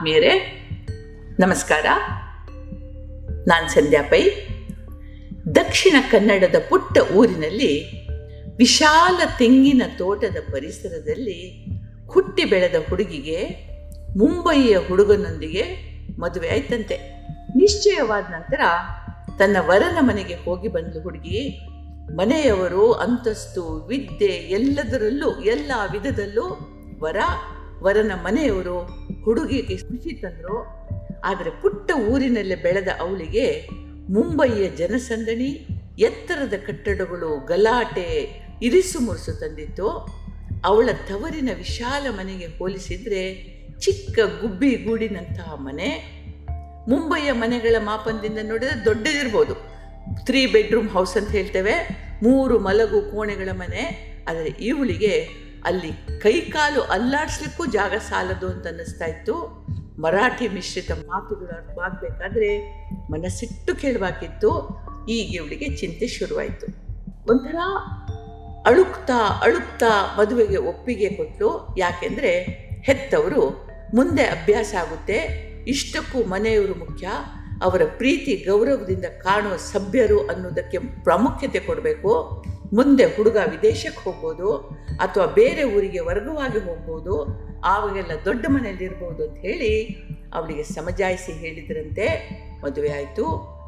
ಆತ್ಮೀಯರೇ, ನಮಸ್ಕಾರ. ನಾನು ಸಂಧ್ಯಾ ಪೈ. ದಕ್ಷಿಣ ಕನ್ನಡದ ಪುಟ್ಟ ಊರಿನಲ್ಲಿ ವಿಶಾಲ ತೆಂಗಿನ ತೋಟದ ಪರಿಸರದಲ್ಲಿ ಹುಟ್ಟಿ ಬೆಳೆದ ಹುಡುಗಿಗೆ, ಮುಂಬಯಿಯ ಹುಡುಗನೊಂದಿಗೆ ಮದುವೆ ಆಯ್ತಂತೆ. ನಿಶ್ಚಯವಾದ ನಂತರ ತನ್ನ ವರನ ಮನೆಗೆ ಹೋಗಿ ಬಂದ ಹುಡುಗಿ. ಮನೆಯವರು, ಅಂತಸ್ತು, ವಿದ್ಯೆ ಎಲ್ಲದರಲ್ಲೂ, ಎಲ್ಲ ವಿಧದಲ್ಲೂ ವರ, ವರನ ಮನೆಯವರು ಹುಡುಗಿಗೆ ಖುಷಿ ತಂದರು, ಆದರೆ ಪುಟ್ಟ ಊರಿನಲ್ಲೇ ಬೆಳೆದ ಅವಳಿಗೆ ಮುಂಬಯಿಯ ಜನಸಂದಣಿ, ಎತ್ತರದ ಕಟ್ಟಡಗಳು, ಗಲಾಟೆ, ಇರಿಸು ಮುರುಸು ತಂದಿತ್ತು. ಅವಳ ತವರಿನ ವಿಶಾಲ ಮನೆಗೆ ಹೋಲಿಸಿದರೆ ಚಿಕ್ಕ ಗುಬ್ಬಿ ಗೂಡಿನಂತಹ ಮನೆ. ಮುಂಬಯಿಯ ಮನೆಗಳ ಮಾಪನದಿಂದ ನೋಡಿದರೆ ದೊಡ್ಡದಿರ್ಬೋದು. ತ್ರೀ ಬೆಡ್ರೂಮ್ ಹೌಸ್ ಅಂತ ಹೇಳ್ತೇವೆ. ಮೂರು ಮಲಗು ಕೋಣೆಗಳ ಮನೆ. ಆದರೆ ಇವಳಿಗೆ ಅಲ್ಲಿ ಕೈಕಾಲು ಅಲ್ಲಾಡಿಸ್ಲಿಕ್ಕೂ ಜಾಗ ಸಾಲದು ಅಂತ ಅನ್ನಿಸ್ತಾ ಇತ್ತು. ಮರಾಠಿ ಮಿಶ್ರಿತ ಮಾತುಗಳು ಆಗ್ಬೇಕಾದ್ರೆ ಮನಸ್ಸಿಟ್ಟು ಕೇಳಬೇಕಿತ್ತು. ಈಗ ಇವಳಿಗೆ ಚಿಂತೆ ಶುರುವಾಯಿತು. ಒಂಥರ ಅಳುಕ್ತಾ ಅಳುಕ್ತಾ ಮದುವೆಗೆ ಒಪ್ಪಿಗೆ ಕೊಟ್ಟಲು ಯಾಕೆಂದರೆ ಹೆತ್ತವರು ಮುಂದೆ ಅಭ್ಯಾಸ ಆಗುತ್ತೆ. ಇಷ್ಟಕ್ಕೂ ಮನೆಯವರು ಮುಖ್ಯ. ಅವರ ಪ್ರೀತಿ ಗೌರವದಿಂದ ಕಾಣುವ ಸಭ್ಯರು ಅನ್ನೋದಕ್ಕೆ ಪ್ರಾಮುಖ್ಯತೆ ಕೊಡಬೇಕು. ಮುಂದೆ ಹುಡುಗ ವಿದೇಶಕ್ಕೆ ಹೋಗ್ಬೋದು ಅಥವಾ ಬೇರೆ ಊರಿಗೆ ವರ್ಗವಾಗಿ ಹೋಗ್ಬೋದು, ಆವಾಗೆಲ್ಲ ದೊಡ್ಡ ಮನೆಯಲ್ಲಿ ಇರ್ಬೋದು ಅಂತ ಹೇಳಿ ಅವಳಿಗೆ ಸಮಜಾಯಿಸಿ ಹೇಳಿದ್ರಂತೆ. ಮದುವೆ ಆಯಿತು.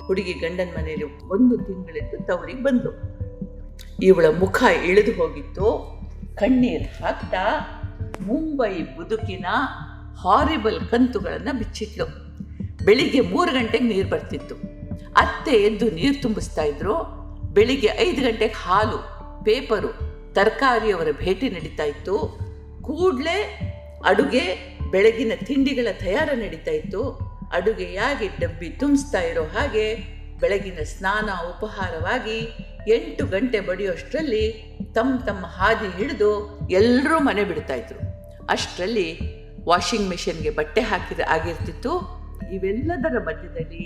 ಹುಡುಗಿ ಗಂಡನ ಮನೆಯಲ್ಲಿ ಒಂದು ತಿಂಗಳಿದ್ದು ತವರಿಗೆ ಬಂದು. ಇವಳ ಮುಖ ಇಳಿದು ಹೋಗಿತ್ತು. ಕಣ್ಣೀರು ಹಾಕ್ತಾ ಮುಂಬೈ ಬದುಕಿನ ಹಾರಿಬಲ್ ಕಂತುಗಳನ್ನು ಬಿಚ್ಚಿಟ್ಲು. ಬೆಳಿಗ್ಗೆ ಮೂರು ಗಂಟೆಗೆ ನೀರು ಬರ್ತಿತ್ತು. ಅತ್ತೆ ಎದ್ದು ನೀರು ತುಂಬಿಸ್ತಾ ಇದ್ರು. ಬೆಳಿಗ್ಗೆ ಐದು ಗಂಟೆಗೆ ಹಾಲು, ಪೇಪರು ತರಕಾರಿಯವರ ಭೇಟಿ ನಡೀತಾ ಇತ್ತು. ಕೂಡಲೇ ಅಡುಗೆ, ಬೆಳಗಿನ ತಿಂಡಿಗಳ ತಯಾರ ನಡೀತಾ ಇತ್ತು. ಅಡುಗೆಯಾಗಿ ಡಬ್ಬಿ ತುಂಬಿಸ್ತಾ ಇರೋ ಹಾಗೆ ಬೆಳಗಿನ ಸ್ನಾನ, ಉಪಹಾರವಾಗಿ ಎಂಟು ಗಂಟೆ ಬಡಿಯೋಷ್ಟರಲ್ಲಿ ತಮ್ಮ ತಮ್ಮ ಹಾದಿ ಹಿಡಿದು ಎಲ್ಲರೂ ಮನೆ ಬಿಡ್ತಾ ಇದ್ರು. ಅಷ್ಟರಲ್ಲಿ ವಾಷಿಂಗ್ ಮಿಷಿನ್ಗೆ ಬಟ್ಟೆ ಹಾಕಿದ ಆಗಿರ್ತಿತ್ತು. ಇವೆಲ್ಲದರ ಮಧ್ಯದಲ್ಲಿ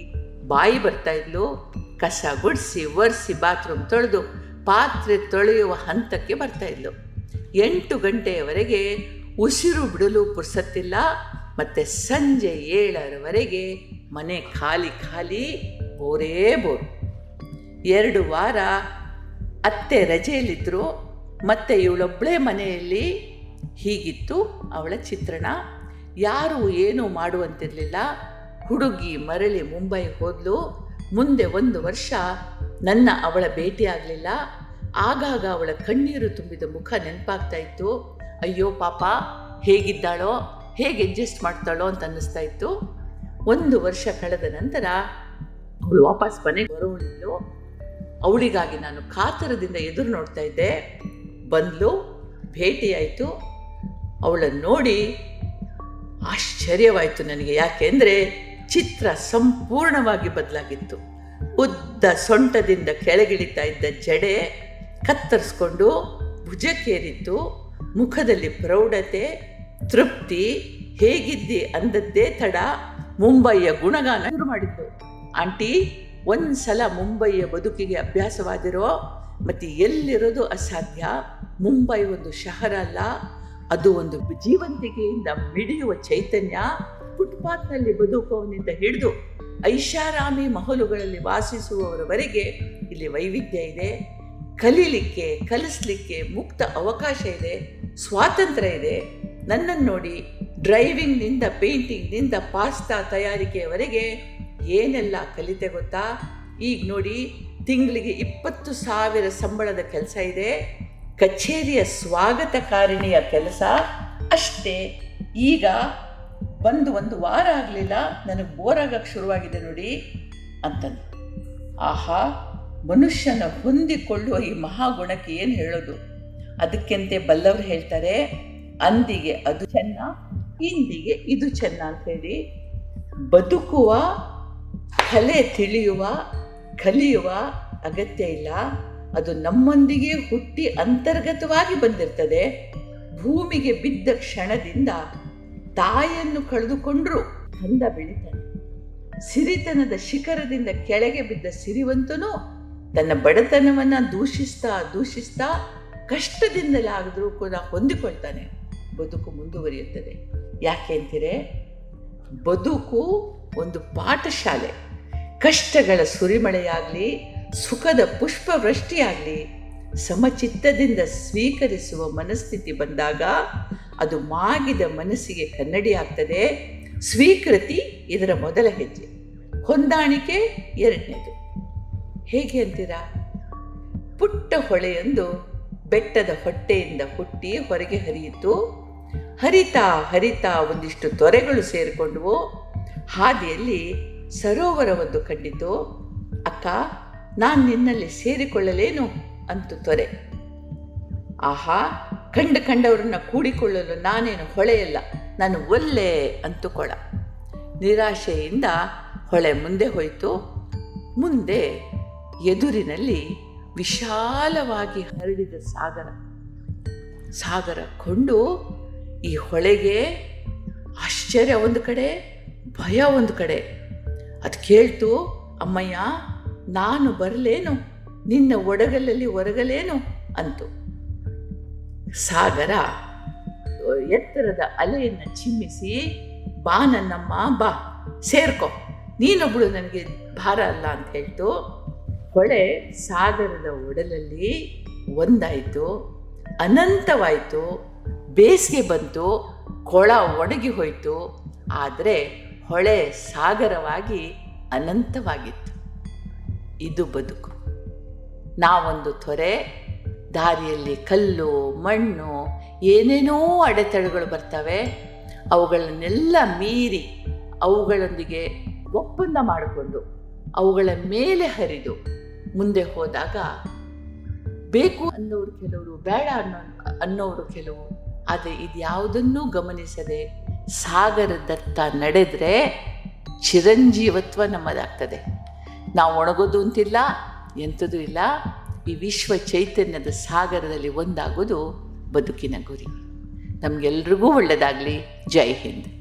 ಬಾಯಿ ಬರ್ತಾ ಇದ್ಲು. ಕಸ ಗುಡಿಸಿ, ಒರೆಸಿ, ಬಾತ್ರೂಮ್ ತೊಳೆದು ಪಾತ್ರೆ ತೊಳೆಯುವ ಹಂತಕ್ಕೆ ಬರ್ತಾ ಇದ್ಲು. ಎಂಟು ಗಂಟೆಯವರೆಗೆ ಉಸಿರು ಬಿಡಲು ಪುರ್ಸತ್ತಿಲ್ಲ, ಮತ್ತು ಸಂಜೆ ಏಳರವರೆಗೆ ಮನೆ ಖಾಲಿ ಖಾಲಿ ಬೋರೇ ಬೋರು. ಎರಡು ವಾರ ಅತ್ತೆ ರಜೆಯಲ್ಲಿದ್ದರು ಮತ್ತು ಇವಳೊಬ್ಬಳೇ ಮನೆಯಲ್ಲಿ, ಹೀಗಿತ್ತು ಅವಳ ಚಿತ್ರಣ. ಯಾರೂ ಏನೂ ಮಾಡುವಂತಿರಲಿಲ್ಲ. ಹುಡುಗಿ ಮರಳಿ ಮುಂಬೈ ಹೋದ್ಲು. ಮುಂದೆ ಒಂದು ವರ್ಷ ನನ್ನ ಅವಳ ಭೇಟಿಯಾಗಲಿಲ್ಲ. ಆಗಾಗ ಅವಳ ಕಣ್ಣೀರು ತುಂಬಿದ ಮುಖ ನೆನಪಾಗ್ತಾ ಇತ್ತು. ಅಯ್ಯೋ ಪಾಪ, ಹೇಗಿದ್ದಾಳೋ, ಹೇಗೆ ಅಡ್ಜಸ್ಟ್ ಮಾಡ್ತಾಳೋ ಅಂತ ಅನ್ನಿಸ್ತಾ ಇತ್ತು. ಒಂದು ವರ್ಷ ಕಳೆದ ನಂತರ ಅವಳು ವಾಪಸ್ ಮನೆಗೆ ಬರೋಳಿದ್ಲು ಅವಳಿಗಾಗಿ ನಾನು ಕಾತರದಿಂದ ಎದುರು ನೋಡ್ತಾ ಇದ್ದೆ. ಬಂದ್ಲು ಭೇಟಿಯಾಯಿತು ಅವಳನ್ನು ನೋಡಿ ಆಶ್ಚರ್ಯವಾಯಿತು ನನಗೆ. ಯಾಕೆಂದರೆ ಚಿತ್ರ ಸಂಪೂರ್ಣವಾಗಿ ಬದಲಾಗಿತ್ತು. ಉದ್ದ ಸೊಂಟದಿಂದ ಕೆಳಗಿಳಿತಾ ಇದ್ದ ಜಡೆ ಕತ್ತರಿಸ್ಕೊಂಡು ಭುಜಕ್ಕೇರಿತ್ತು. ಮುಖದಲ್ಲಿ ಪ್ರೌಢತೆ, ತೃಪ್ತಿ, ಹೇಗಿದ್ದಿ ಅಂದದ್ದೇ ತಡ, ಮುಂಬೈಯ ಗುಣಗಾನ ಶುರು ಮಾಡಿದ್ದು ಆಂಟಿ, ಒಂದ್ಸಲ ಮುಂಬೈಯ ಬದುಕಿಗೆ ಅಭ್ಯಾಸವಾದಿರೋ, ಮತ್ತು ಎಲ್ಲಿರೋದು ಅಸಾಧ್ಯ? ಮುಂಬೈ ಒಂದು ಶಹರ ಅಲ್ಲ, ಅದು ಒಂದು ಜೀವಂತಿಕೆಯಿಂದ ಮಿಡಿಯುವ ಚೈತನ್ಯ. ಫುಟ್ಪಾತ್ನಲ್ಲಿ ಬದುಕುವವನಿಂದ ಹಿಡಿದು ಐಷಾರಾಮಿ ಮಹಲುಗಳಲ್ಲಿ ವಾಸಿಸುವವರವರೆಗೆ ಇಲ್ಲಿ ವೈವಿಧ್ಯ ಇದೆ. ಕಲೀಲಿಕ್ಕೆ, ಕಲಿಸ್ಲಿಕ್ಕೆ ಮುಕ್ತ ಅವಕಾಶ ಇದೆ. ಸ್ವಾತಂತ್ರ್ಯ ಇದೆ. ನನ್ನನ್ನು ನೋಡಿ ಡ್ರೈವಿಂಗ್ನಿಂದ, ಪೇಂಟಿಂಗ್ನಿಂದ, ಪಾಸ್ತಾ ತಯಾರಿಕೆಯವರೆಗೆ ಏನೆಲ್ಲ ಕಲಿತೆ ಗೊತ್ತಾ? ಈಗ ನೋಡಿ, ತಿಂಗಳಿಗೆ ಇಪ್ಪತ್ತು ಸಾವಿರ ಸಂಬಳದ ಕೆಲಸ ಇದೆ. ಕಚೇರಿಯ ಸ್ವಾಗತಕಾರಿಣಿಯ ಕೆಲಸ ಅಷ್ಟೇ. ಈಗ ಬಂದು ಒಂದು ವಾರ ಆಗಲಿಲ್ಲ, ನನಗೆ ಬೋರ್ ಆಗಕ್ಕೆ ಶುರುವಾಗಿದೆ ನೋಡಿ ಅಂತಂದು. ಆಹಾ, ಮನುಷ್ಯನ ಹೊಂದಿಕೊಳ್ಳುವ ಈ ಮಹಾಗುಣಕ್ಕೆ ಏನು ಹೇಳೋದು? ಅದಕ್ಕೆಂತೆ ಬಲ್ಲವರು ಹೇಳ್ತಾರೆ, ಅಂದಿಗೆ ಅದು ಚೆನ್ನ ಇಂದಿಗೆ ಇದು ಚೆನ್ನ ಅಂತ ಹೇಳಿ. ಬದುಕುವ, ಕಲೆ ತಿಳಿಯುವ, ಕಲಿಯುವ ಅಗತ್ಯ ಇಲ್ಲ. ಅದು ನಮ್ಮೊಂದಿಗೆ ಹುಟ್ಟಿ ಅಂತರ್ಗತವಾಗಿ ಬಂದಿರ್ತದೆ. ಭೂಮಿಗೆ ಬಿದ್ದ ಕ್ಷಣದಿಂದ ತಾಯಿಯನ್ನು ಕಳೆದುಕೊಂಡ್ರು. ಕಂದ ಬೆಳಿತಾನೆ. ಸಿರಿತನದ ಶಿಖರದಿಂದ ಕೆಳಗೆ ಬಿದ್ದ ಸಿರಿವಂತನು ತನ್ನ ಬಡತನವನ್ನು ದೂಷಿಸ್ತಾ ದೂಷಿಸ್ತಾ ಕಷ್ಟದಿಂದಲಾಗದರೂ ಕೂಡ ಹೊಂದಿಕೊಳ್ತಾನೆ. ಬದುಕು ಮುಂದುವರಿಯುತ್ತದೆ. ಯಾಕೆ ಅಂತೀರೆ? ಬದುಕು ಒಂದು ಪಾಠಶಾಲೆ. ಕಷ್ಟಗಳ ಸುರಿಮಳೆಯಾಗಲಿ, ಸುಖದ ಪುಷ್ಪವೃಷ್ಟಿಯಾಗಲಿ, ಸಮಚಿತ್ತದಿಂದ ಸ್ವೀಕರಿಸುವ ಮನಸ್ಥಿತಿ ಬಂದಾಗ ಅದು ಮಾಗಿದ ಮನಸ್ಸಿಗೆ ಕನ್ನಡಿ ಆಗ್ತದೆ. ಸ್ವೀಕೃತಿ ಇದರ ಮೊದಲ ಹೆಜ್ಜೆ. ಹೊಂದಾಣಿಕೆ ಎರಡನೇದು. ಹೇಗೆ ಅಂತೀರಾ? ಪುಟ್ಟ ಹೊಳೆಯೊಂದು ಬೆಟ್ಟದ ಹೊಟ್ಟೆಯಿಂದ ಹುಟ್ಟಿ ಹೊರಗೆ ಹರಿಯಿತು. ಹರಿತಾ ಹರಿತಾ ಒಂದಿಷ್ಟು ತೊರೆಗಳು ಸೇರಿಕೊಂಡವು. ಹಾದಿಯಲ್ಲಿ ಸರೋವರವೊಂದು ಕಂಡಿತು. ಅಕ್ಕ, ನಾನು ನಿನ್ನಲ್ಲಿ ಸೇರಿಕೊಳ್ಳಲೇನು? ಅಂತು ತೊರೆ. ಆಹಾ ಕಂಡ ಕಂಡವರನ್ನ ಕೂಡಿಕೊಳ್ಳಲು ನಾನೇನು ಹೊಳೆಯಲ್ಲ. ನಾನು ಒಲ್ಲೆ ಅಂತುಕೊಳ ನಿರಾಶೆಯಿಂದ ಹೊಳೆ ಮುಂದೆ ಹೋಯಿತು. ಮುಂದೆ ಎದುರಿನಲ್ಲಿ ವಿಶಾಲವಾಗಿ ಹರಡಿದ ಸಾಗರ. ಸಾಗರ ಕೊಂಡು ಈ ಹೊಳೆಗೆ ಆಶ್ಚರ್ಯ ಒಂದು ಕಡೆ, ಭಯ ಒಂದು ಕಡೆ. ಅದು ಕೇಳ್ತು, ಅಮ್ಮಯ್ಯ, ನಾನು ಬರಲೇನು? ನಿನ್ನ ಒಡಗಲಲ್ಲಿ ಒರಗಲೇನು ಅಂತು. ಸಾಗರ ಎತ್ತರದ ಅಲೆಯನ್ನು ಚಿಮ್ಮಿಸಿ, ಬಾ ನನ್ನಮ್ಮ, ಬಾ, ಸೇರ್ಕೊ. ನೀನೊಬ್ಬಳು ನನಗೆ ಭಾರ ಅಲ್ಲ ಅಂತ ಹೇಳ್ತು. ಹೊಳೆ ಸಾಗರದ ಒಡಲಲ್ಲಿ ಒಂದಾಯಿತು, ಅನಂತವಾಯಿತು, ಬೇಸಿಗೆ ಬಂತು, ಕೊಳ ಒಡಗಿ ಹೋಯಿತು, ಆದರೆ ಹೊಳೆ ಸಾಗರವಾಗಿ ಅನಂತವಾಗಿತ್ತು. ಇದು ಬದುಕು. ನಾವೊಂದು ತೊರೆ ದಾರಿಯಲ್ಲಿ ಕಲ್ಲು, ಮಣ್ಣು, ಏನೇನೋ ಅಡೆತಡೆಗಳು ಬರ್ತವೆ, ಅವುಗಳನ್ನೆಲ್ಲ ಮೀರಿ ಅವುಗಳೊಂದಿಗೆ ಒಪ್ಪಂದ ಮಾಡಿಕೊಂಡು ಅವುಗಳ ಮೇಲೆ ಹರಿದು ಮುಂದೆ ಹೋದಾಗ ಬೇಕು ಅನ್ನೋರು ಕೆಲವರು, ಬೇಡ ಅನ್ನೋ, ಅನ್ನೋರು ಕೆಲವು, ಆದರೆ ಇದ್ಯಾವುದನ್ನೂ ಗಮನಿಸದೆ ಸಾಗರದತ್ತ ನಡೆದರೆ ಚಿರಂಜೀವತ್ವ ನಮ್ಮದಾಗ್ತದೆ. ನಾವು ಒಣಗೋದು ಅಂತಿಲ್ಲ ಎಂಥದೂ ಇಲ್ಲ. ಈ ವಿಶ್ವ ಚೈತನ್ಯದ ಸಾಗರದಲ್ಲಿ ಒಂದಾಗೋದು ಬದುಕಿನ ಗುರಿ. ನಮಗೆಲ್ರಿಗೂ ಒಳ್ಳೆಯದಾಗಲಿ ಜೈ ಹಿಂದ್.